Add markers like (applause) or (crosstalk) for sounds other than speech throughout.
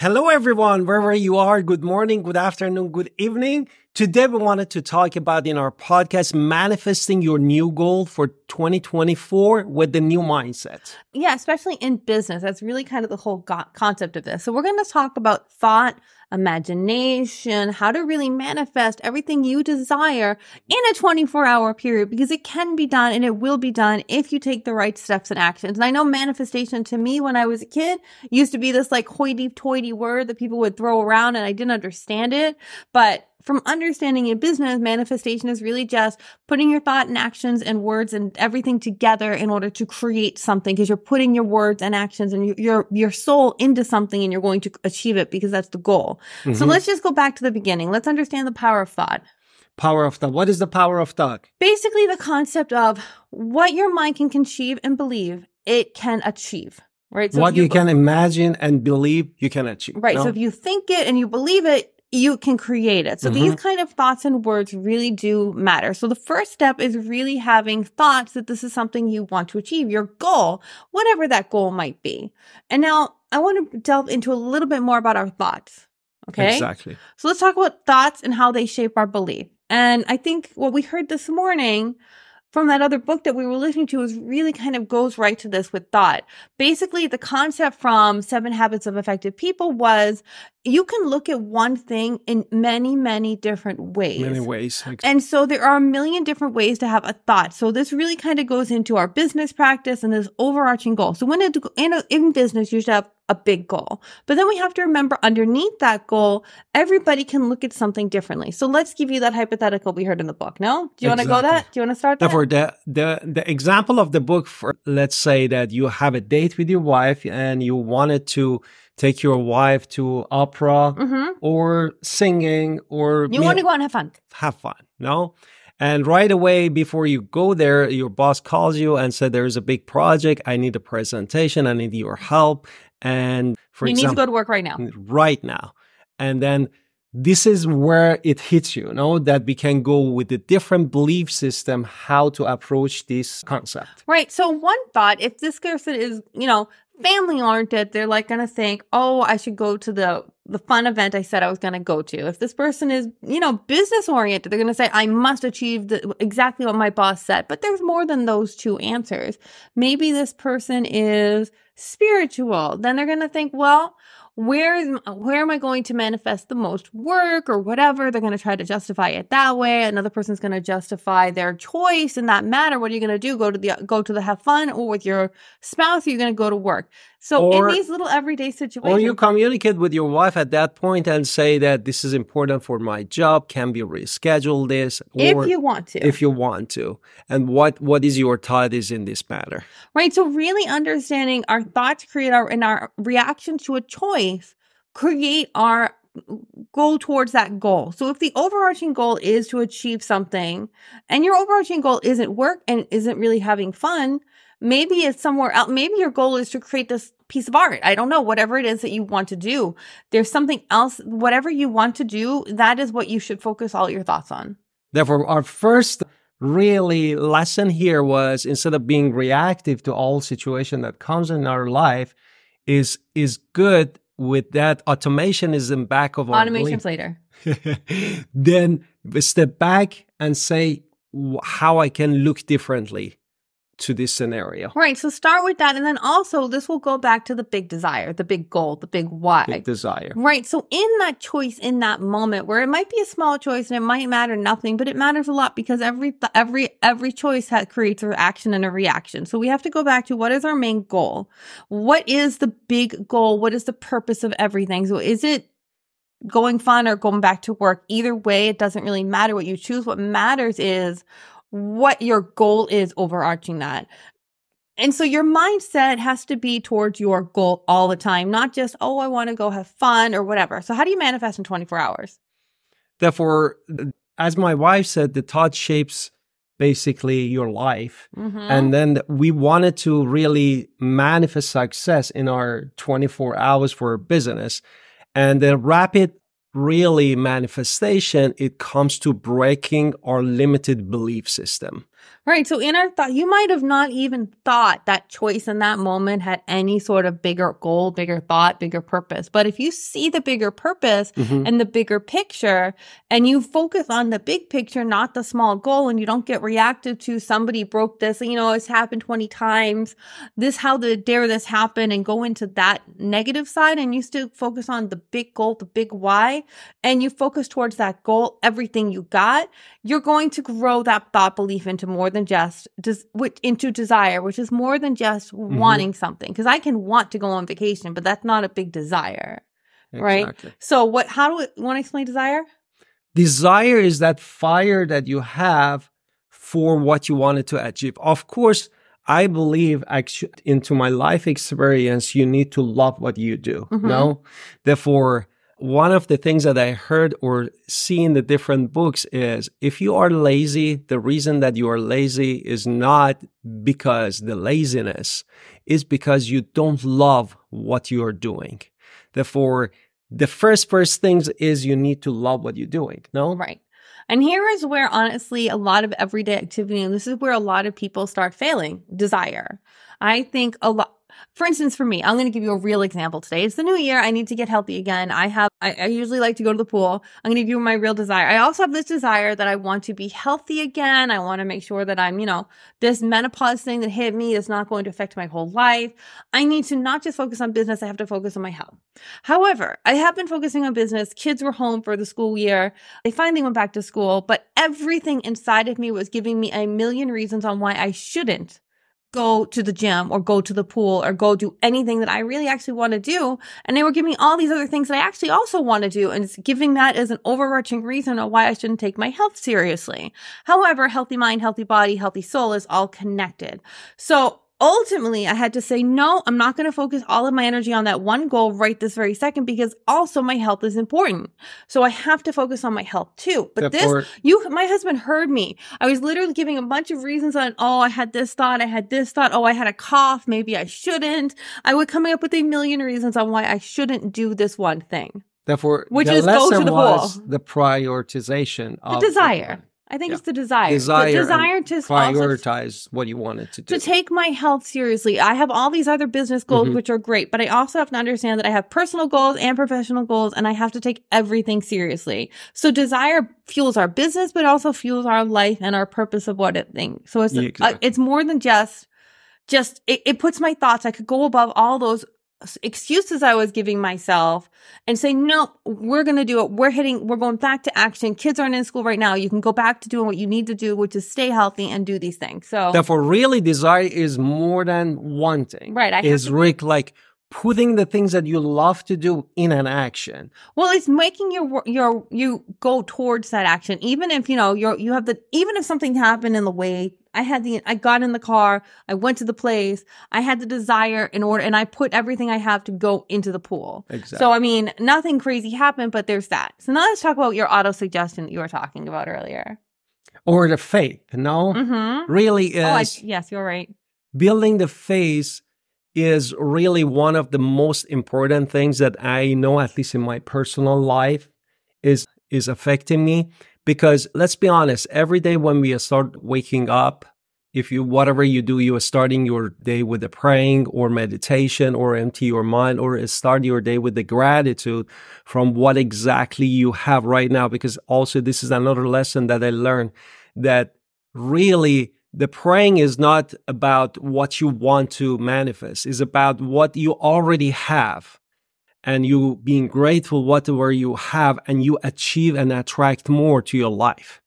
Hello, everyone, wherever you are. Good morning, good afternoon, good evening. Today, we wanted to talk about in our podcast, manifesting your new goal for 2024 with the new mindset. Yeah, especially in business. That's really kind of the whole concept of this. So, we're going to talk about thought, imagination, how to really manifest everything you desire in a 24 hour period because it can be done and it will be done if you take the right steps and actions. And I know manifestation to me when I was a kid used to be this like hoity toity word that people would throw around and I didn't understand it. But from understanding in business, manifestation is really just putting your thought and actions and words and everything together in order to create something because you're putting your words and actions and your, your soul into something and you're going to achieve it because that's the goal. Mm-hmm. So let's just go back to the beginning. Let's understand the power of thought. Power of thought. What is the power of thought? Basically, the concept of what your mind can conceive and believe it can achieve right? So what you, you, can imagine and believe you can achieve. Right. No? So if you think it and you believe it, you can create it. So mm-hmm. these kind of thoughts and words really do matter. So the first step is really having thoughts that this is something you want to achieve, your goal, whatever that goal might be. And now I want to delve into a little bit more about our thoughts. Okay. Exactly. So let's talk about thoughts and how they shape our belief. And I think what we heard this morning from that other book that we were listening to is really kind of goes right to this with thought. Basically, the concept from Seven Habits of Effective People was you can look at one thing in many, many different ways. Many ways. And so there are a million different ways to have a thought. So this really kind of goes into our business practice and this overarching goal. So when it, in, a, in business, you should have a big goal. But then we have to remember underneath that goal, everybody can look at something differently. So let's give you that hypothetical we heard in the book. No? Do you exactly. want to go that? Do you want to start that? For the, the, the example of the book, for, let's say that you have a date with your wife and you wanted to take your wife to opera mm-hmm. or singing or you want to go and have fun. Have fun. No? And right away before you go there, your boss calls you and said, there's a big project. I need a presentation. I need your help. And for you example, need to go to work right now. Right now. And then this is where it hits you, you know, that we can go with a different belief system how to approach this concept. Right. So one thought, if this person is, you know, family oriented, they're like going to think, oh, I should go to the the fun event I said I was going to go to. If this person is, you know, business oriented, they're going to say, I must achieve the, exactly what my boss said. But there's more than those two answers. Maybe this person is spiritual. Then they're going to think, well, where is where am I going to manifest the most work or whatever? They're going to try to justify it that way. Another person's going to justify their choice in that matter. What are you going to do? Go to the go to the have fun or with your spouse? You're you going to go to work? So or, in these little everyday situations, or you communicate with your wife at that point and say that this is important for my job. Can we reschedule this? if you want to, if you want to, and what what is your thought is in this matter? Right. So really understanding our thoughts create our and our reaction to a choice create our go towards that goal. So if the overarching goal is to achieve something and your overarching goal isn't work and isn't really having fun, Maybe it's somewhere else. Maybe your goal is to create this piece of art. I don't know, whatever it is that you want to do. There's something else, whatever you want to do, that is what you should focus all your thoughts on. Therefore, our first really lesson here was instead of being reactive to all situation that comes in our life is is good with that automation is in back of our automation's later (laughs) then step back and say how i can look differently to this scenario. Right. So start with that. And then also, this will go back to the big desire, the big goal, the big why. Big desire. Right. So in that choice, in that moment where it might be a small choice and it might matter nothing, but it matters a lot because every, every, every choice has, creates an action and a reaction. So we have to go back to what is our main goal? What is the big goal? What is the purpose of everything? So is it going fun or going back to work? Either way, it doesn't really matter what you choose. What matters is what your goal is overarching that. And so your mindset has to be towards your goal all the time, not just, oh, I want to go have fun or whatever. So, how do you manifest in 24 hours? Therefore, as my wife said, the thought shapes basically your life. Mm-hmm. And then we wanted to really manifest success in our 24 hours for business. And the rapid really manifestation, it comes to breaking our limited belief system. Right. So in our thought, you might have not even thought that choice in that moment had any sort of bigger goal, bigger thought, bigger purpose. But if you see the bigger purpose Mhm. and the bigger picture and you focus on the big picture, not the small goal, and you don't get reactive to somebody broke this, you know, it's happened 20 times. This, how the dare this happen and go into that negative side and you still focus on the big goal, the big why, and you focus towards that goal, everything you got, you're going to grow that thought belief into more than just, just which, into desire, which is more than just wanting something. Cause I can want to go on vacation, but that's not a big desire. Right. So what, how do we want to explain desire? Desire is that fire that you have for what you wanted to achieve. Of course, I believe actu- into my life experience, you need to love what you do. Mhm. No, therefore, one of the things that I heard or see in the different books is if you are lazy, the reason that you are lazy is not because the laziness is because you don't love what you are doing. Therefore, the first first things is you need to love what you're doing. No, Right. And here is where honestly a lot of everyday activity, and this is where a lot of people start failing desire. I think a lot, for instance, for me, I'm going to give you a real example today. It's the new year. I need to get healthy again. I have, I, I usually like to go to the pool. I'm going to give you my real desire. I also have this desire that I want to be healthy again. I want to make sure that I'm, you know, this menopause thing that hit me is not going to affect my whole life. I need to not just focus on business. I have to focus on my health. However, I have been focusing on business. Kids were home for the school year. They finally went back to school, but everything inside of me was giving me a million reasons on why I shouldn't go to the gym or go to the pool or go do anything that I really actually want to do. And they were giving me all these other things that I actually also want to do. And it's giving that as an overarching reason of why I shouldn't take my health seriously. However, healthy mind, healthy body, healthy soul is all connected. So ultimately I had to say, no, I'm not going to focus all of my energy on that one goal right this very second because also my health is important. So I have to focus on my health too. But this, you, my husband heard me. I was literally giving a bunch of reasons on, oh, I had this thought. I had this thought. Oh, I had a cough. Maybe I shouldn't. I would coming up with a million reasons on why I shouldn't do this one thing. Therefore, Which the is go to lesson the was pool. the prioritization of The desire. I think Yeah. it's the desire. desire, the desire to prioritize what you wanted to do. to take my health seriously. I have all these other business goals, Mhm. which are great, but I also have to understand that I have personal goals and professional goals, and I have to take everything seriously. So desire fuels our business, but also fuels our life and our purpose of what it thinks. So it's, Yeah, uh, it's more than just, just, it, it puts my thoughts, I could go above all those excuses I was giving myself and say, no, we're going to do it. We're hitting, we're going back to action. Kids aren't in school right now. You can go back to doing what you need to do, which is stay healthy and do these things. So Therefore, really, desire is more than wanting. Right, I is Rick like putting the things that you love to do in an action. Well, it's making your your you go towards that action, even if you know you're you have the even if something happened in the way. I had the I got in the car, I went to the place, I had the desire in order, and I put everything I have to go into the pool. Exactly. So I mean, nothing crazy happened, but there's that. So now let's talk about your auto suggestion that you were talking about earlier. or the faith. No, Mm-hmm. really is Oh, I, yes, you're right. building the faith is really one of the most important things that I know, at least in my personal life, is is affecting me. Because let's be honest, every day when we start waking up, if you whatever you do, you are starting your day with a praying or meditation or empty your mind or start your day with the gratitude from what exactly you have right now. Because also this is another lesson that I learned that really the praying is not about what you want to manifest. It's about what you already have and you being grateful whatever you have and you achieve and attract more to your life.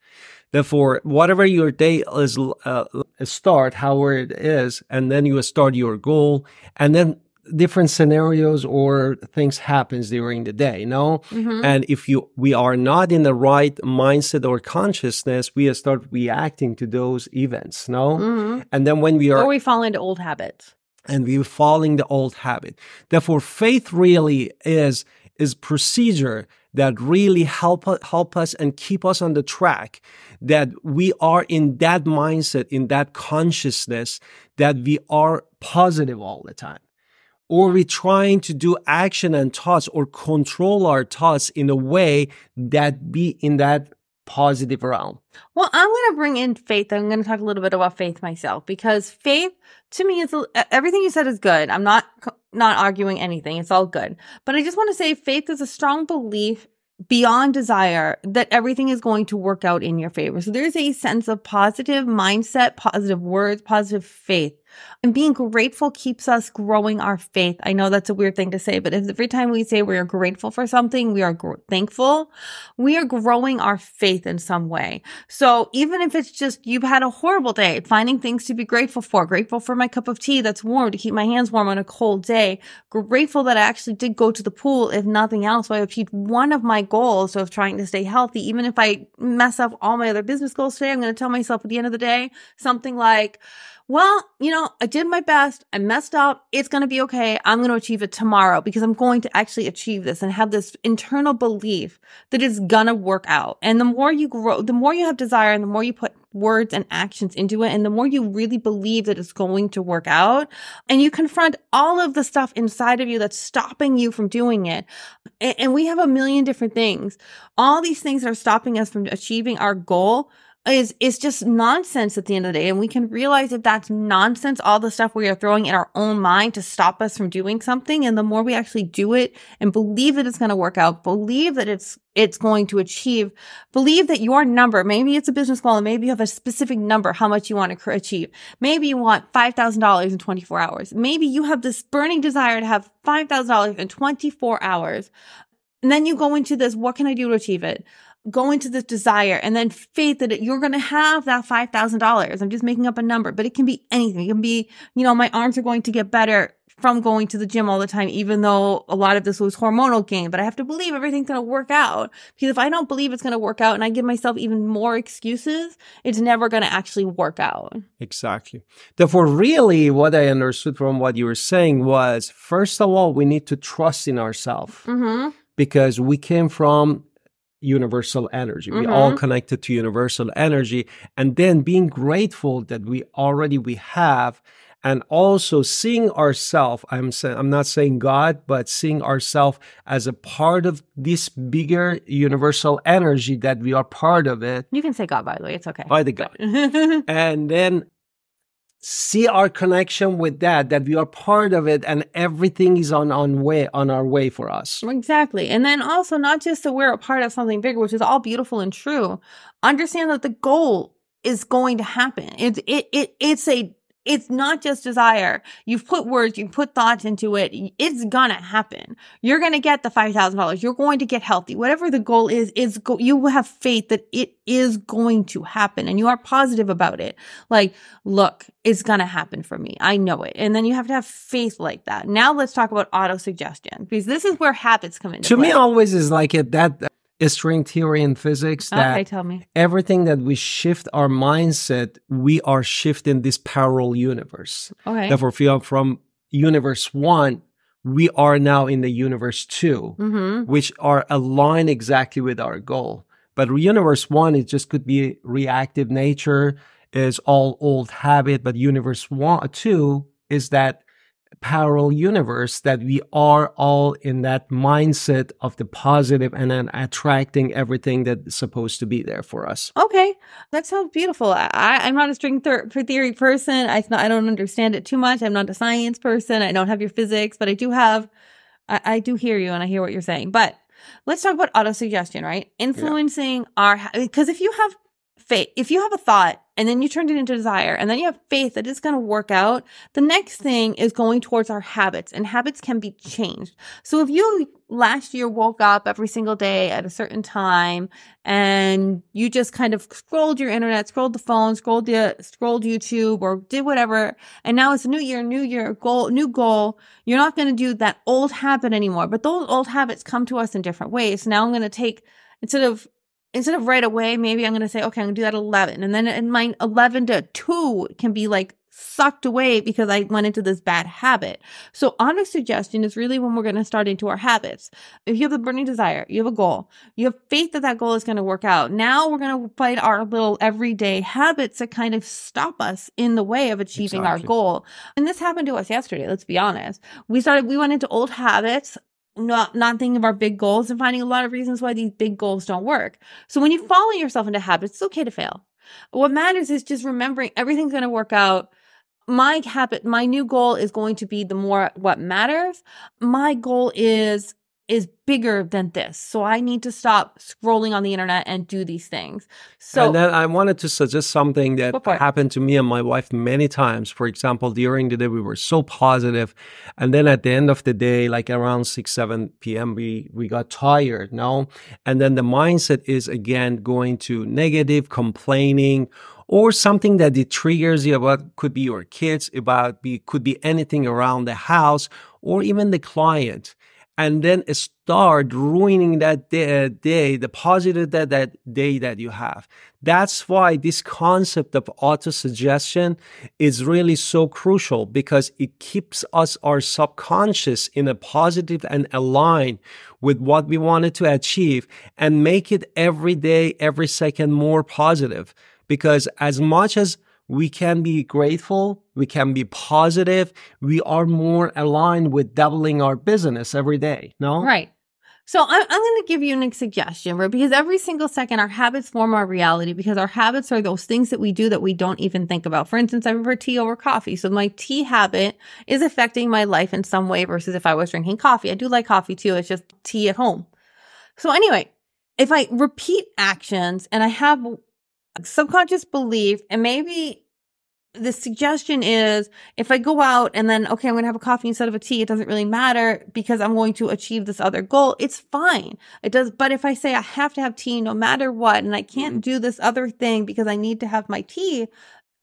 Therefore whatever your day is uh, start however it is and then you start your goal and then different scenarios or things happens during the day no Mm-hmm. and if you we are not in the right mindset or consciousness we start reacting to those events no Mm-hmm. and then when we are Or we fall into old habits. and we're following the old habit therefore faith really is is procedure that really help help us and keep us on the track that we are in that mindset in that consciousness that we are positive all the time or we're trying to do action and thoughts or control our thoughts in a way that be in that positive realm. Well, I'm going to bring in faith. I'm going to talk a little bit about faith myself because faith to me is everything you said is good. I'm not not arguing anything. It's all good. But I just want to say faith is a strong belief beyond desire that everything is going to work out in your favor. So there's a sense of positive mindset, positive words, positive faith. And being grateful keeps us growing our faith. I know that's a weird thing to say, but every time we say we are grateful for something, we are gr- thankful, we are growing our faith in some way. So even if it's just you've had a horrible day, finding things to be grateful for, grateful for my cup of tea that's warm to keep my hands warm on a cold day, grateful that I actually did go to the pool, if nothing else, so I achieved one of my goals of trying to stay healthy. Even if I mess up all my other business goals today, I'm going to tell myself at the end of the day something like, well, you know, I did my best. I messed up. It's going to be okay. I'm going to achieve it tomorrow because I'm going to actually achieve this and have this internal belief that it's going to work out. And the more you grow, the more you have desire and the more you put words and actions into it and the more you really believe that it's going to work out and you confront all of the stuff inside of you that's stopping you from doing it. And, we have a million different things. All these things are stopping us from achieving our goal is is just nonsense at the end of the day. And we can realize that that's nonsense all the stuff we are throwing in our own mind to stop us from doing something. And the more we actually do it and believe that it's going to work out believe that it's it's going to achieve believe that your number maybe it's a business goal and maybe you have a specific number how much you want to achieve. Maybe you want $5000 in 24 hours. Maybe you have this burning desire to have $5000 in 24 hours. And then you go into this what can i do to achieve it go into this desire and then faith that you're going to have that $5,000. I'm just making up a number, but it can be anything. It can be, you know, my arms are going to get better from going to the gym all the time, even though a lot of this was hormonal gain, but I have to believe everything's going to work out because if I don't believe it's going to work out and I give myself even more excuses, it's never going to actually work out. Exactly. Therefore, really what I understood from what you were saying was, first of all, we need to trust in ourselves mm-hmm. because we came from universal energy. Mm-hmm. We all connected to universal energy. And then being grateful that we already we have and also seeing ourselves i'm saying i'm not saying god but seeing ourselves as a part of this bigger universal energy that we are part of it you can say god by the way it's okay by the god (laughs) and then see our connection with that that we are part of it and everything is on on way on our way for us. Exactly. And then also not just that we're a part of something bigger which is all beautiful and true understand that the goal is going to happen. It's it, it it's a it's not just desire. You've put words, you've put thoughts into it. It's gonna happen. You're gonna get the $5,000. You're going to get healthy. Whatever the goal is, is go- you have faith that it is going to happen and you are positive about it. Like, look, it's gonna happen for me. I know it. And then you have to have faith like that. Now let's talk about auto suggestion because this is where habits come into to play. me always is like it that string theory in physics that okay, tell me. everything that we shift our mindset, we are shifting this parallel universe. Okay. Therefore, are from universe one, we are now in the universe 2 mm-hmm. which are aligned exactly with our goal. But universe one, it just could be reactive nature, is all old habit. But universe one, two is that parallel universe that we are all in that mindset of the positive and then attracting everything that's supposed to be there for us. Okay, that sounds beautiful. I, I'm not a string th- theory person. I, I don't understand it too much. I'm not a science person. I don't have your physics, but I do have, I, I do hear you and I hear what you're saying. But let's talk about autosuggestion, right? Influencing yeah. our, because if you have faith, if you have a thought and then you turned it into desire and then you have faith that it's going to work out, the next thing is going towards our habits and habits can be changed. So if you last year woke up every single day at a certain time and you just kind of scrolled your internet, scrolled the phone, scrolled the, scrolled YouTube or did whatever. And now it's a new year, new year goal, new goal. You're not going to do that old habit anymore, but those old habits come to us in different ways. Now I'm going to take instead of instead of right away, maybe I'm going to say, okay, I'm going to do that 11. And then in my 11 to 2 can be like sucked away because I went into this bad habit. So auto suggestion is really when we're going to start into our habits. If you have a burning desire, you have a goal, you have faith that that goal is going to work out. Now we're going to fight our little everyday habits that kind of stop us in the way of achieving exactly. our goal. And this happened to us yesterday. Let's be honest. We started, we went into old habits not not thinking of our big goals and finding a lot of reasons why these big goals don't work. So when you mm-hmm. follow yourself into habits, it's okay to fail. What matters is just remembering everything's going to work out. My habit, my new goal is going to be the more what matters. My goal is is bigger than this. So I need to stop scrolling on the internet and do these things. So and then I wanted to suggest something that happened to me and my wife many times. For example, during the day we were so positive, and then at the end of the day, like around six seven p.m., we we got tired. No, and then the mindset is again going to negative, complaining or something that it triggers you about could be your kids about be could be anything around the house or even the client and then start ruining that day, uh, day, the positive that, that day that you have. That's why this concept of auto suggestion is really so crucial because it keeps us, our subconscious in a positive and aligned with what we wanted to achieve and make it every day, every second more positive. Because as much as we can be grateful, we can be positive, we are more aligned with doubling our business every day. No? Right. So I'm, I'm going to give you a suggestion, right? Because every single second, our habits form our reality because our habits are those things that we do that we don't even think about. For instance, I prefer tea over coffee. So my tea habit is affecting my life in some way versus if I was drinking coffee. I do like coffee too. It's just tea at home. So anyway, if I repeat actions and I have subconscious belief and maybe the suggestion is if I go out and then, okay, I'm going to have a coffee instead of a tea, it doesn't really matter because I'm going to achieve this other goal. It's fine. It does. But if I say I have to have tea no matter what, and I can't mm-hmm. do this other thing because I need to have my tea,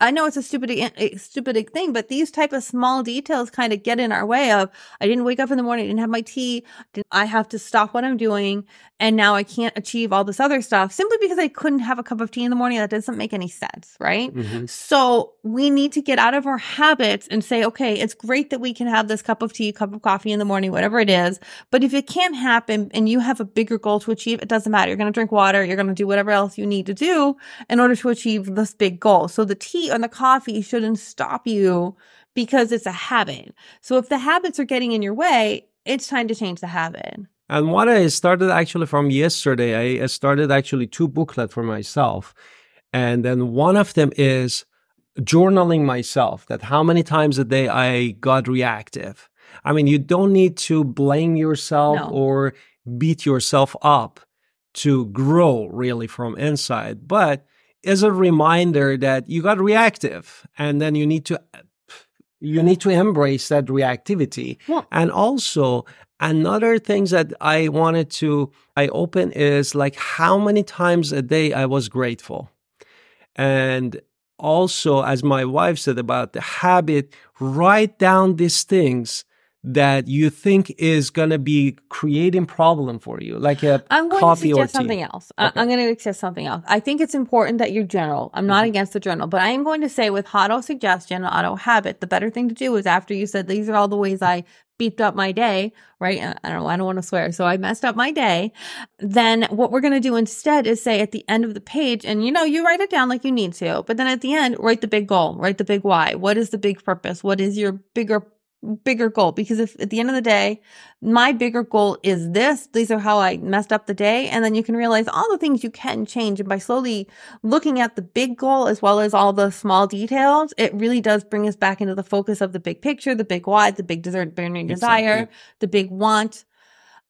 I know it's a stupid, stupid thing, but these type of small details kind of get in our way of, I didn't wake up in the morning, I didn't have my tea, I have to stop what I'm doing, and now I can't achieve all this other stuff simply because I couldn't have a cup of tea in the morning. That doesn't make any sense, right? Mm-hmm. So we need to get out of our habits and say, okay, it's great that we can have this cup of tea, cup of coffee in the morning, whatever it is. But if it can't happen and you have a bigger goal to achieve, it doesn't matter. You're going to drink water. You're going to do whatever else you need to do in order to achieve this big goal. So the tea and the coffee shouldn't stop you because it's a habit. So if the habits are getting in your way, it's time to change the habit. And what I started actually from yesterday, I started actually two booklets for myself. And then one of them is journaling myself that how many times a day I got reactive. I mean, you don't need to blame yourself no. or beat yourself up to grow really from inside, but is a reminder that you got reactive and then you need to you need to embrace that reactivity yeah. and also another things that i wanted to i open is like how many times a day i was grateful and also as my wife said about the habit write down these things that you think is going to be creating problem for you, like a I'm going coffee to suggest something else. Okay. I'm going to suggest something else. I think it's important that you're general. I'm not mm-hmm. against the journal, but I am going to say with auto suggestion, auto habit, the better thing to do is after you said these are all the ways I beeped up my day, right? I don't know. I don't want to swear. So I messed up my day. Then what we're going to do instead is say at the end of the page, and you know, you write it down like you need to, but then at the end, write the big goal, write the big why. What is the big purpose? What is your bigger bigger goal because if at the end of the day my bigger goal is this these are how i messed up the day and then you can realize all the things you can change and by slowly looking at the big goal as well as all the small details it really does bring us back into the focus of the big picture the big why the big desert burning exactly. desire the big want.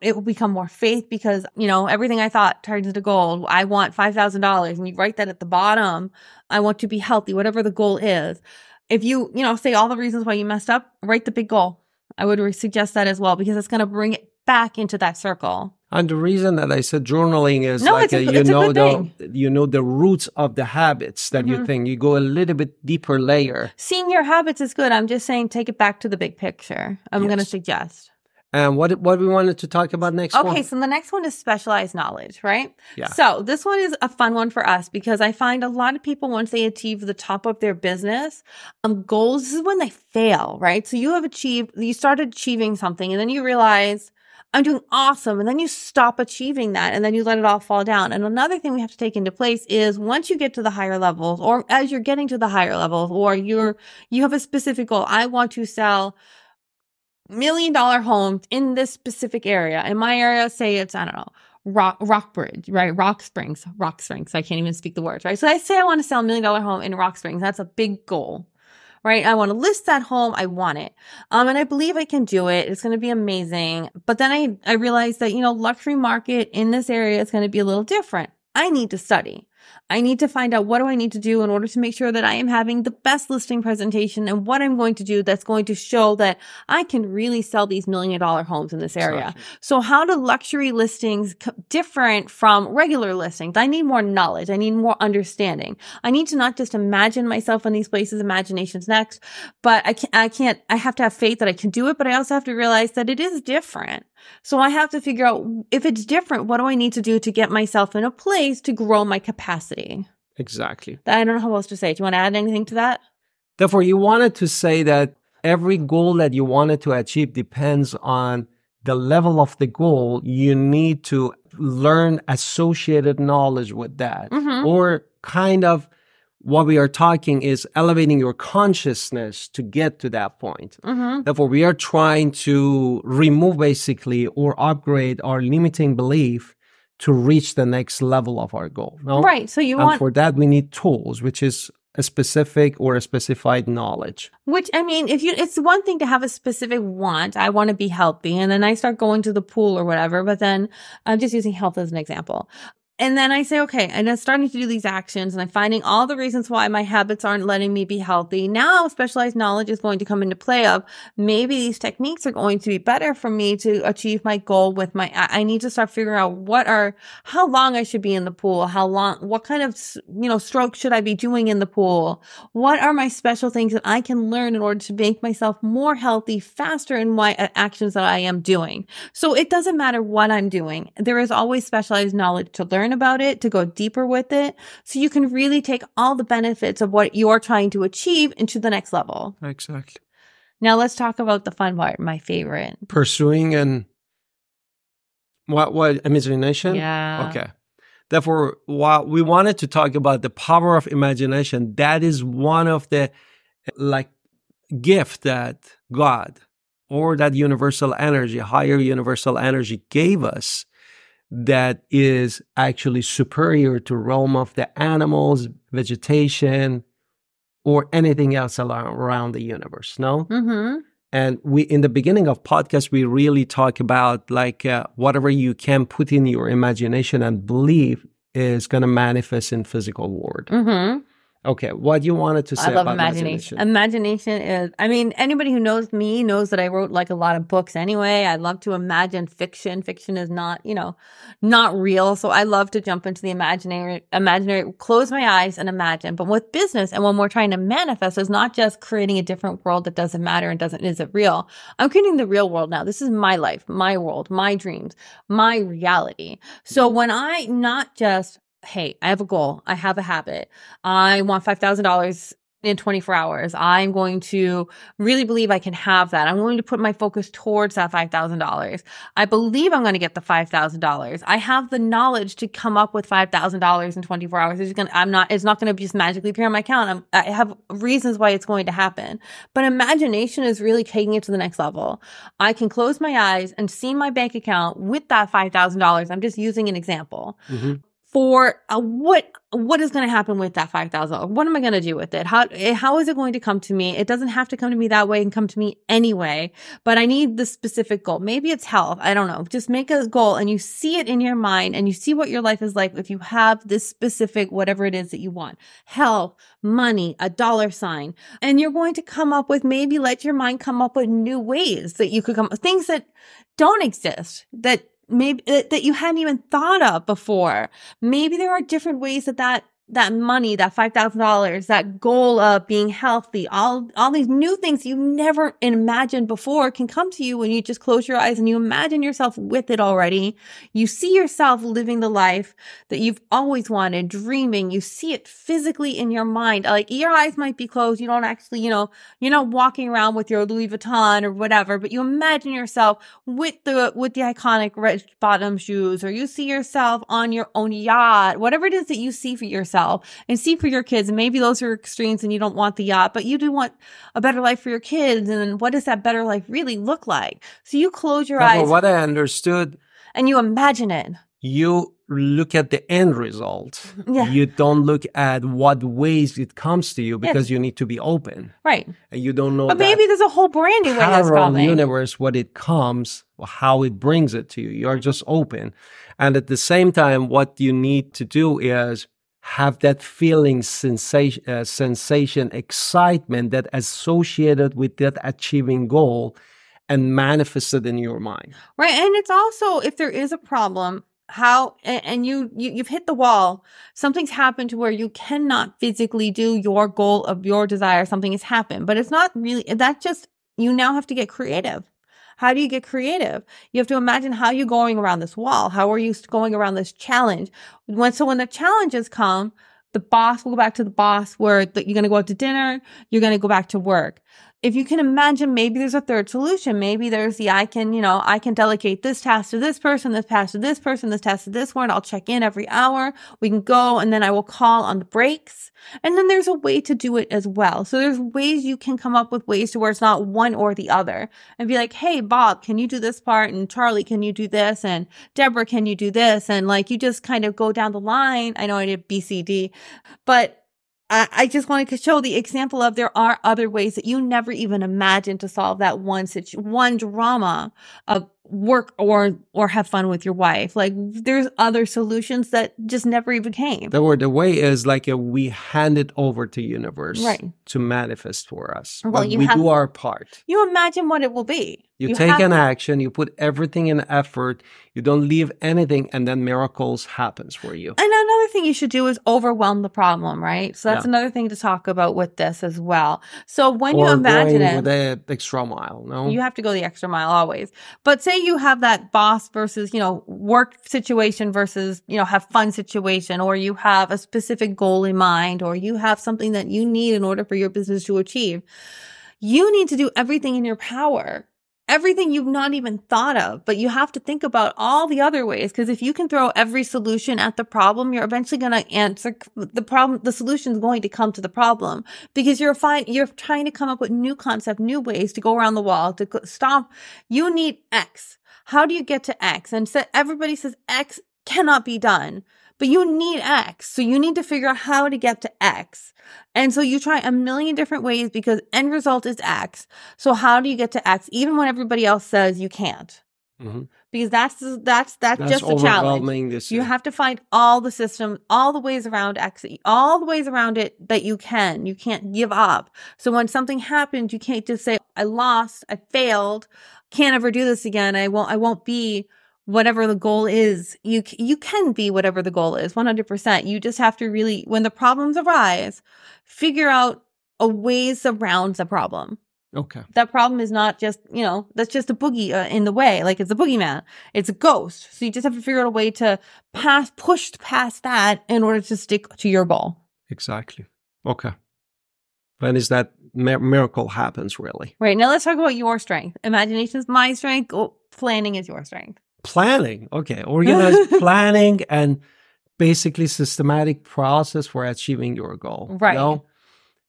It will become more faith because you know everything i thought turns into gold. I want $5000 and you write that at the bottom. I want to be healthy whatever the goal is if you, you know, say all the reasons why you messed up, write the big goal. I would suggest that as well because it's going to bring it back into that circle. And the reason that I said journaling is no, like a, a, you know the you know the roots of the habits that mm-hmm. you think you go a little bit deeper layer. Seeing your habits is good. I'm just saying take it back to the big picture. I'm yes. going to suggest. And what what we wanted to talk about next okay, one? so the next one is specialized knowledge, right? Yeah. So this one is a fun one for us because I find a lot of people once they achieve the top of their business, um, goals this is when they fail, right? So you have achieved, you started achieving something, and then you realize I'm doing awesome, and then you stop achieving that, and then you let it all fall down. And another thing we have to take into place is once you get to the higher levels, or as you're getting to the higher levels, or you're you have a specific goal. I want to sell million dollar homes in this specific area. In my area, say it's, I don't know, Rock, Rockbridge, right? Rock Springs, Rock Springs. I can't even speak the words, right? So I say I want to sell a million dollar home in Rock Springs. That's a big goal, right? I want to list that home. I want it. Um, and I believe I can do it. It's going to be amazing. But then I, I realized that, you know, luxury market in this area is going to be a little different. I need to study. I need to find out what do I need to do in order to make sure that I am having the best listing presentation and what I'm going to do that's going to show that I can really sell these million dollar homes in this area. So how do luxury listings different from regular listings? I need more knowledge. I need more understanding. I need to not just imagine myself in these places, imagination's next, but I can't, I can't, I have to have faith that I can do it, but I also have to realize that it is different. So I have to figure out if it's different, what do I need to do to get myself in a place to grow my capacity? Exactly. I don't know how else to say. Do you want to add anything to that? Therefore, you wanted to say that every goal that you wanted to achieve depends on the level of the goal. You need to learn associated knowledge with that mm-hmm. or kind of what we are talking is elevating your consciousness to get to that point. Mm-hmm. Therefore, we are trying to remove basically or upgrade our limiting belief to reach the next level of our goal. No? Right. So you and want for that we need tools, which is a specific or a specified knowledge. Which I mean, if you, it's one thing to have a specific want. I want to be healthy, and then I start going to the pool or whatever. But then I'm just using health as an example. And then I say, okay, and I'm starting to do these actions and I'm finding all the reasons why my habits aren't letting me be healthy. Now specialized knowledge is going to come into play of maybe these techniques are going to be better for me to achieve my goal with my, I need to start figuring out what are, how long I should be in the pool, how long, what kind of, you know, strokes should I be doing in the pool? What are my special things that I can learn in order to make myself more healthy faster in my actions that I am doing? So it doesn't matter what I'm doing. There is always specialized knowledge to learn learn about it, to go deeper with it. So you can really take all the benefits of what you're trying to achieve into the next level. Exactly. Now let's talk about the fun part, my favorite. Pursuing and what what imagination? Yeah. Okay. Therefore, while we wanted to talk about the power of imagination, that is one of the like gift that God or that universal energy, higher universal energy gave us that is actually superior to realm of the animals, vegetation, or anything else around the universe. No. Mm-hmm. And we, in the beginning of podcast, we really talk about like uh, whatever you can put in your imagination and believe is going to manifest in physical world. Mm-hmm. Okay, what you wanted to say I love imagination. imagination. Imagination is, I mean, anybody who knows me knows that I wrote like a lot of books anyway. I love to imagine fiction. Fiction is not, you know, not real. So I love to jump into the imaginary, imaginary, close my eyes and imagine. But with business and when we're trying to manifest, is not just creating a different world that doesn't matter and doesn't, isn't real. I'm creating the real world now. This is my life, my world, my dreams, my reality. So mm-hmm. when I not just hey, I have a goal. I have a habit. I want $5,000 in 24 hours. I'm going to really believe I can have that. I'm going to put my focus towards that $5,000. I believe I'm going to get the $5,000. I have the knowledge to come up with $5,000 in 24 hours. It's going to, I'm not, it's not going to just magically appear on my account. I'm, I have reasons why it's going to happen. But imagination is really taking it to the next level. I can close my eyes and see my bank account with that $5,000. I'm just using an example. Mm-hmm for what what is going to happen with that five thousand? What am I going to do with it? How eh, how is it going to come to me? It doesn't have to come to me that way and come to me anyway. But I need the specific goal. Maybe it's health. I don't know. Just make a goal and you see it in your mind and you see what your life is like if you have this specific whatever it is that you want. Health, money, a dollar sign, and you're going to come up with maybe let your mind come up with new ways that you could come things that don't exist that maybe that you hadn't even thought of before. Maybe there are different ways that that that money, that $5,000, that goal of being healthy, all, all these new things you never imagined before can come to you when you just close your eyes and you imagine yourself with it already. You see yourself living the life that you've always wanted, dreaming. You see it physically in your mind. Like your eyes might be closed. You don't actually, you know, you're not walking around with your Louis Vuitton or whatever, but you imagine yourself with the, with the iconic red bottom shoes or you see yourself on your own yacht, whatever it is that you see for yourself yourself and see for your kids. And maybe those are extremes and you don't want the yacht, but you do want a better life for your kids. And what does that better life really look like? So you close your eyes. what I understood. And you imagine it. You look at the end result. (laughs) Yeah. You don't look at what ways it comes to you because you need to be open. Right. And you don't know But maybe there's a whole brand new way that's coming. universe what it comes, how it brings it to you. You're just open. And at the same time, what you need to do is have that feeling, sensation, uh, sensation, excitement that associated with that achieving goal and manifest it in your mind. Right. And it's also if there is a problem, how and, and you, you you've hit the wall, something's happened to where you cannot physically do your goal of your desire, something has happened. But it's not really that just you now have to get creative. How do you get creative? You have to imagine how you're going around this wall. How are you going around this challenge? When so when the challenges come, the boss will go back to the boss where you're going to go out to dinner, you're going to go back to work if you can imagine maybe there's a third solution. Maybe there's the i can you know i can delegate this task to this person this task to this person this task to this one. I'll check in every hour. We can go and then i will call on the breaks. And then there's a way to do it as well. So there's ways you can come up with ways to where it's not one or the other and be like hey bob can you do this part? And charlie can you do this? And deborah can you do this? And like you just kind of go down the line. I know i did bcd but I just wanted to show the example of there are other ways that you never even imagined to solve that one situ- one drama of work or or have fun with your wife. Like there's other solutions that just never even came. The, word the way is like a, we hand it over to universe right. to manifest for us. Well, we have, do our part. You imagine what it will be. You, you take an action, you put everything in effort, you don't leave anything, and then miracles happens for you. And another thing you should do is overwhelm the problem, right? So that's yeah. another thing to talk about with this as well. So when or you imagine going it, with the extra mile, no, you have to go the extra mile always. But say you have that boss versus you know work situation versus you know have fun situation, or you have a specific goal in mind, or you have something that you need in order for your business to achieve. You need to do everything in your power everything you've not even thought of, but you have to think about all the other ways. Cause if you can throw every solution at the problem, you're eventually going to answer the problem. The solution is going to come to the problem because you're fine. You're trying to come up with new concept, new ways to go around the wall to stop. You need X. How do you get to X? And so everybody says X cannot be done but you need X. So you need to figure out how to get to X. And so you try a million different ways because end result is X. So how do you get to X even when everybody else says you can't? Mm-hmm. Because that's that's that's, that's just a challenge. This you have to find all the system, all the ways around X, all the ways around it that you can. You can't give up. So when something happens, you can't just say, "I lost, I failed, can't ever do this again. I won't. I won't be whatever the goal is, you you can be whatever the goal is, 100%. You just have to really when the problems arise, figure out a ways around the problem. Okay. That problem is not just, you know, that's just a boogie uh, in the way. Like it's a boogeyman. It's a ghost. So you just have to figure out a way to pass, push past that in order to stick to your goal. Exactly. Okay. When is that miracle happens really? Right. Now let's talk about your strength. Imagination is my strength. Oh, planning is your strength planning. Okay, (laughs) organized planning and basically systematic process for achieving your goal. Right. You know?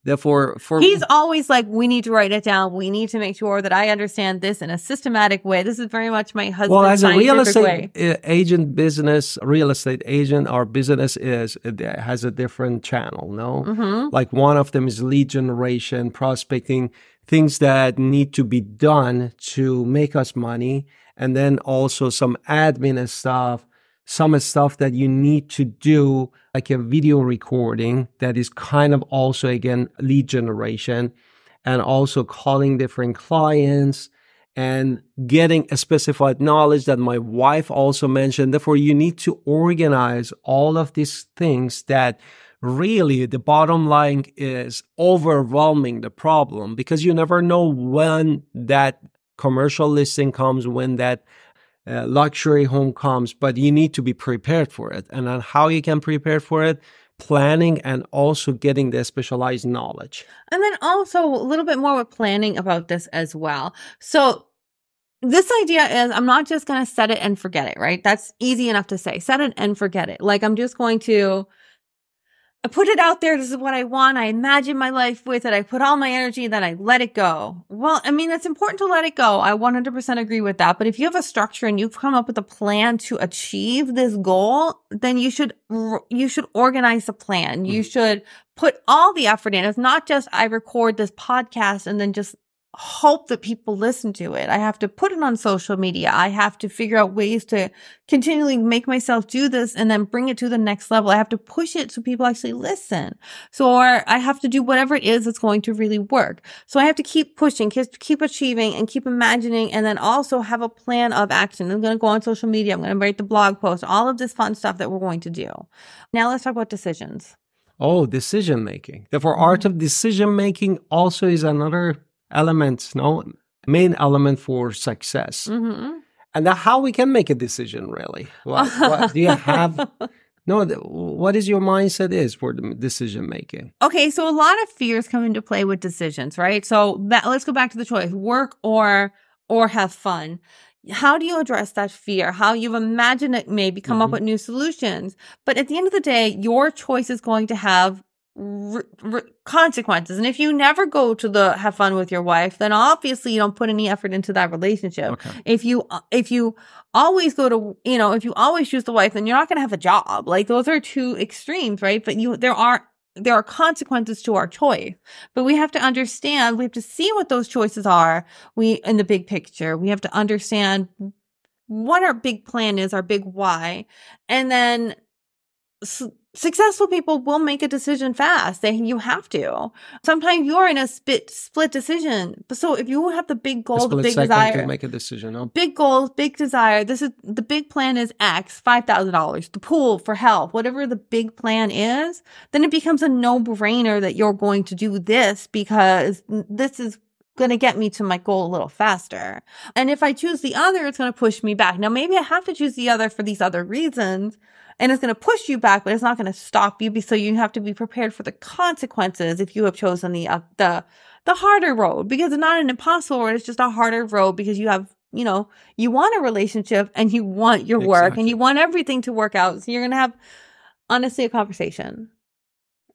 Therefore, for he's always like, we need to write it down. We need to make sure that I understand this in a systematic way. This is very much my husband. Well, as a real estate way. agent, business, real estate agent, our business is it has a different channel. No, mm-hmm. like one of them is lead generation, prospecting, things that need to be done to make us money and then also some admin and stuff, some stuff that you need to do, like a video recording that is kind of also again lead generation and also calling different clients and getting a specified knowledge that my wife also mentioned. Therefore, you need to organize all of these things that really the bottom line is overwhelming the problem because you never know when that commercial listing comes, when that uh, luxury home comes, but you need to be prepared for it. And on how you can prepare for it, planning and also getting the specialized knowledge. And then also a little bit more with planning about this as well. So this idea is I'm not just going to set it and forget it, right? That's easy enough to say. Set it and forget it. Like I'm just going to I put it out there. This is what I want. I imagine my life with it. I put all my energy, then I let it go. Well, I mean, it's important to let it go. I 100% agree with that. But if you have a structure and you've come up with a plan to achieve this goal, then you should, you should organize the plan. You mm-hmm. should put all the effort in. It's not just I record this podcast and then just hope that people listen to it. I have to put it on social media. I have to figure out ways to continually make myself do this and then bring it to the next level. I have to push it so people actually listen. So, or I have to do whatever it is that's going to really work. So I have to keep pushing, keep achieving and keep imagining and then also have a plan of action. I'm going to go on social media. I'm going to write the blog post, all of this fun stuff that we're going to do. Now let's talk about decisions. Oh, decision making. Therefore, art mm-hmm. of decision making also is another element, no, main element for success. Mm-hmm. And how we can make a decision, really. What, what do you have? (laughs) No, what is your mindset is for the decision making? Okay, so a lot of fears come into play with decisions, right? So that, let's go back to the choice: work or or have fun. How do you address that fear? How you've imagined it maybe come mm-hmm. up with new solutions. But at the end of the day, your choice is going to have r- r- consequences. And if you never go to the have fun with your wife, then obviously you don't put any effort into that relationship. Okay. If you uh, if you always go to you know if you always choose the wife, then you're not going to have a job. Like those are two extremes, right? But you there are there are consequences to our choice but we have to understand we have to see what those choices are we in the big picture we have to understand what our big plan is our big why and then successful people will make a decision fast. They, you have to. Sometimes you're in a split split decision. So if you have the big goal, the big desire, make a decision. Oh. Big goals, big desire. This is the big plan is X, five thousand dollars, the pool for health, whatever the big plan is. Then it becomes a no brainer that you're going to do this because this is going to get me to my goal a little faster. And if I choose the other, it's going to push me back. Now, maybe I have to choose the other for these other reasons, and it's going to push you back, but it's not going to stop you. So you have to be prepared for the consequences if you have chosen the, uh, the, the harder road because it's not an impossible road. It's just a harder road because you have, you know, you want a relationship and you want your work exactly. and you want everything to work out. So you're going to have honestly a conversation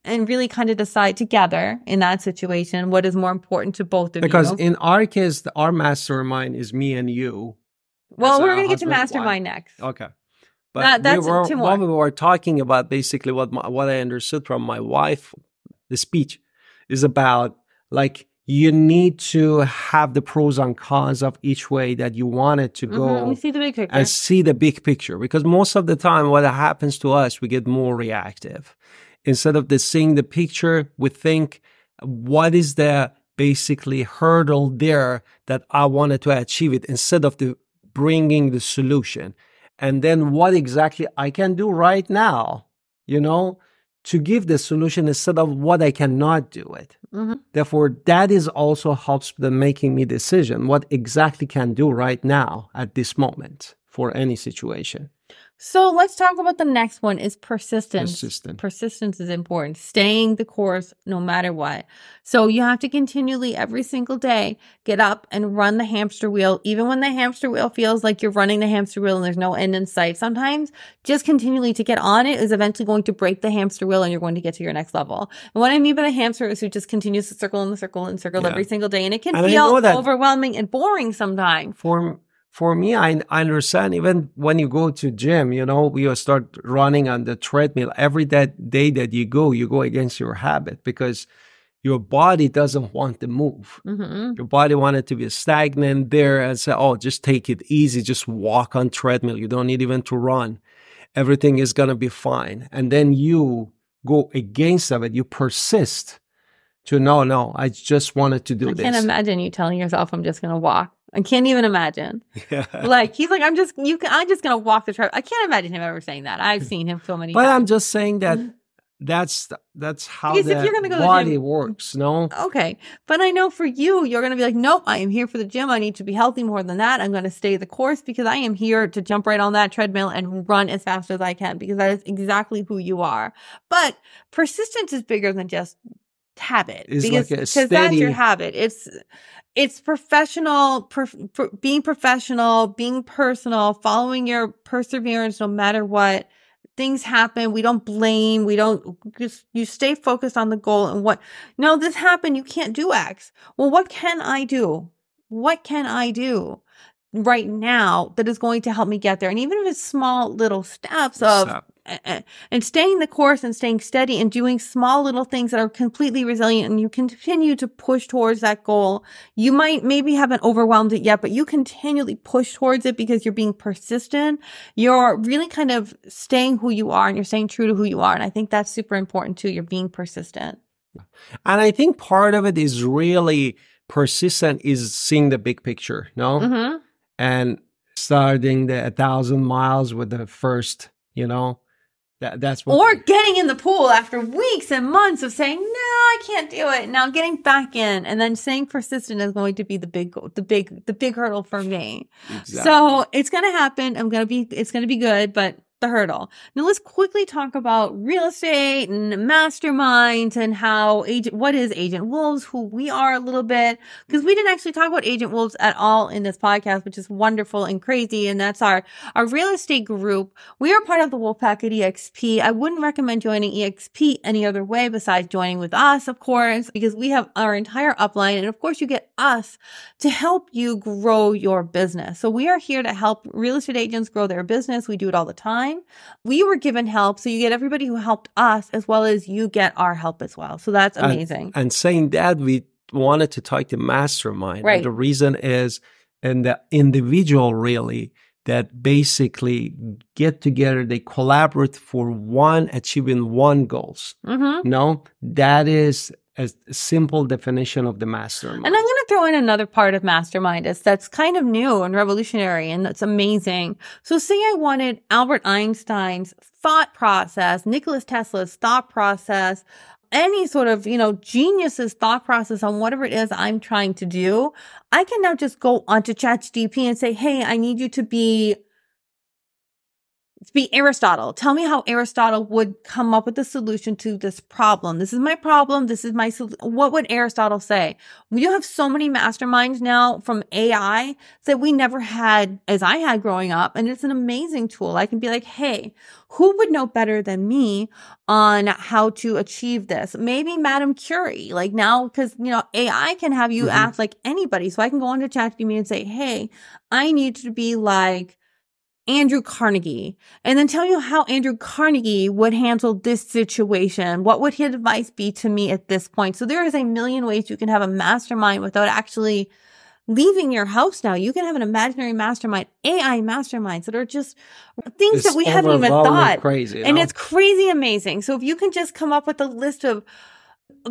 and really kind of decide together in that situation what is more important to both of because you. Because in our case, the, our mastermind is me and you. Well, we're going to get to mastermind next. Okay. But that, that's we were, two more. we were talking about basically what my, what I understood from my wife, the speech is about like you need to have the pros and cons of each way that you want it to go mm-hmm. see the big picture. and see the big picture because most of the time what happens to us we get more reactive instead of the seeing the picture we think what is the basically hurdle there that i wanted to achieve it instead of the bringing the solution and then what exactly I can do right now, you know, to give the solution instead of what I cannot do it. Mm-hmm. Therefore, that is also helps the making me decision what exactly can do right now at this moment for any situation. So let's talk about the next one is persistence. Persistent. Persistence is important. Staying the course no matter what. So you have to continually every single day get up and run the hamster wheel, even when the hamster wheel feels like you're running the hamster wheel and there's no end in sight. Sometimes just continually to get on it is eventually going to break the hamster wheel and you're going to get to your next level. And what I mean by the hamster is who just continues to circle and circle and circle yeah. every single day. And it can and feel overwhelming and boring sometimes. For for me, I, I understand even when you go to gym, you know, you start running on the treadmill every that day that you go, you go against your habit because your body doesn't want to move. Mm-hmm. Your body wanted to be stagnant there and say, oh, just take it easy. Just walk on treadmill. You don't need even to run. Everything is going to be fine. And then you go against of it. You persist to no, no, I just wanted to do I this. I can't imagine you telling yourself, I'm just going to walk. I can't even imagine. Yeah. (laughs) Like he's like, I'm just you. Can, I'm just gonna walk the track. I can't imagine him ever saying that. I've (laughs) seen him so many. Times. But times. I'm just saying that mm-hmm. that's that's how because the if you're gonna go body gym, works. No. Okay, but I know for you, you're gonna be like, nope. I am here for the gym. I need to be healthy more than that. I'm gonna stay the course because I am here to jump right on that treadmill and run as fast as I can because that is exactly who you are. But persistence is bigger than just habit it's because like steady... that's your habit. It's it's professional, per, being professional, being personal, following your perseverance no matter what. things happen. We don't blame. We don't just, you stay focused on the goal and what, no, this happened. You can't do X. Well, what can I do? What can I do? right now that is going to help me get there. And even if it's small little steps of Stop and staying the course and staying steady and doing small little things that are completely resilient and you continue to push towards that goal. You might maybe haven't overwhelmed it yet, but you continually push towards it because you're being persistent. You're really kind of staying who you are and you're staying true to who you are. And I think that's super important too. You're being persistent. And I think part of it is really persistent is seeing the big picture, no? Mm-hmm. And starting the a thousand miles with the first, you know, that, that's what or getting in the pool after weeks and months of saying no i can't do it. Now getting back in and then staying persistent is going to be the big the big the big hurdle for me. Exactly. so it's going to happen. I'm going to be it's going to be good but the hurdle. Now let's quickly talk about real estate and masterminds and how agent, what is Agent Wolves, who we are a little bit, because we didn't actually talk about Agent Wolves at all in this podcast, which is wonderful and crazy. And that's our, our real estate group. We are part of the Wolfpack at EXP. I wouldn't recommend joining EXP any other way besides joining with us, of course, because we have our entire upline. And of course, you get us to help you grow your business. So we are here to help real estate agents grow their business. We do it all the time time. We were given help. So you get everybody who helped us as well as you get our help as well. So that's amazing. And, and saying that, we wanted to talk to mastermind. Right. And the reason is, and the individual really, that basically get together, they collaborate for one, achieving one goals. Mm-hmm. No, that is a simple definition of the mastermind. And I'm going to throw in another part of mastermind is that's kind of new and revolutionary and that's amazing. So say I wanted Albert Einstein's thought process, Nikola Tesla's thought process, any sort of, you know, genius's thought process on whatever it is I'm trying to do. I can now just go onto ChatGPT and say, Hey, I need you to be be Aristotle. Tell me how Aristotle would come up with a solution to this problem. This is my problem. This is my solution. What would Aristotle say? We have so many masterminds now from AI that we never had as I had growing up. And it's an amazing tool. I can be like, Hey, who would know better than me on how to achieve this? Maybe Madame Curie, like now, cause you know, AI can have you mm-hmm. act like anybody. So I can go onto ChatGPT and say, Hey, I need to be like, Andrew Carnegie and then tell you how Andrew Carnegie would handle this situation. What would his advice be to me at this point? So there is a million ways you can have a mastermind without actually leaving your house now. You can have an imaginary mastermind, AI masterminds that are just things it's that we haven't even thought. Crazy, and know? it's crazy amazing. So if you can just come up with a list of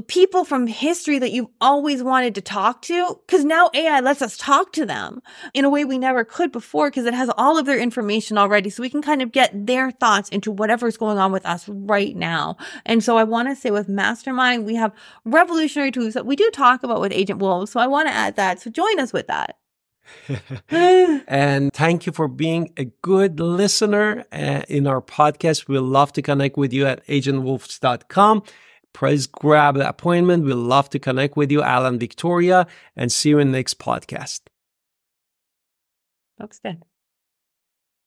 people from history that you've always wanted to talk to because now AI lets us talk to them in a way we never could before because it has all of their information already. So we can kind of get their thoughts into whatever's going on with us right now. And so I want to say with Mastermind, we have revolutionary tools that we do talk about with Agent Wolves. So I want to add that. So join us with that. (laughs) and thank you for being a good listener uh, in our podcast. We'd love to connect with you at agentwolves.com. Please grab the appointment. We'd love to connect with you, Alan Victoria, and see you in the next podcast. Looks good.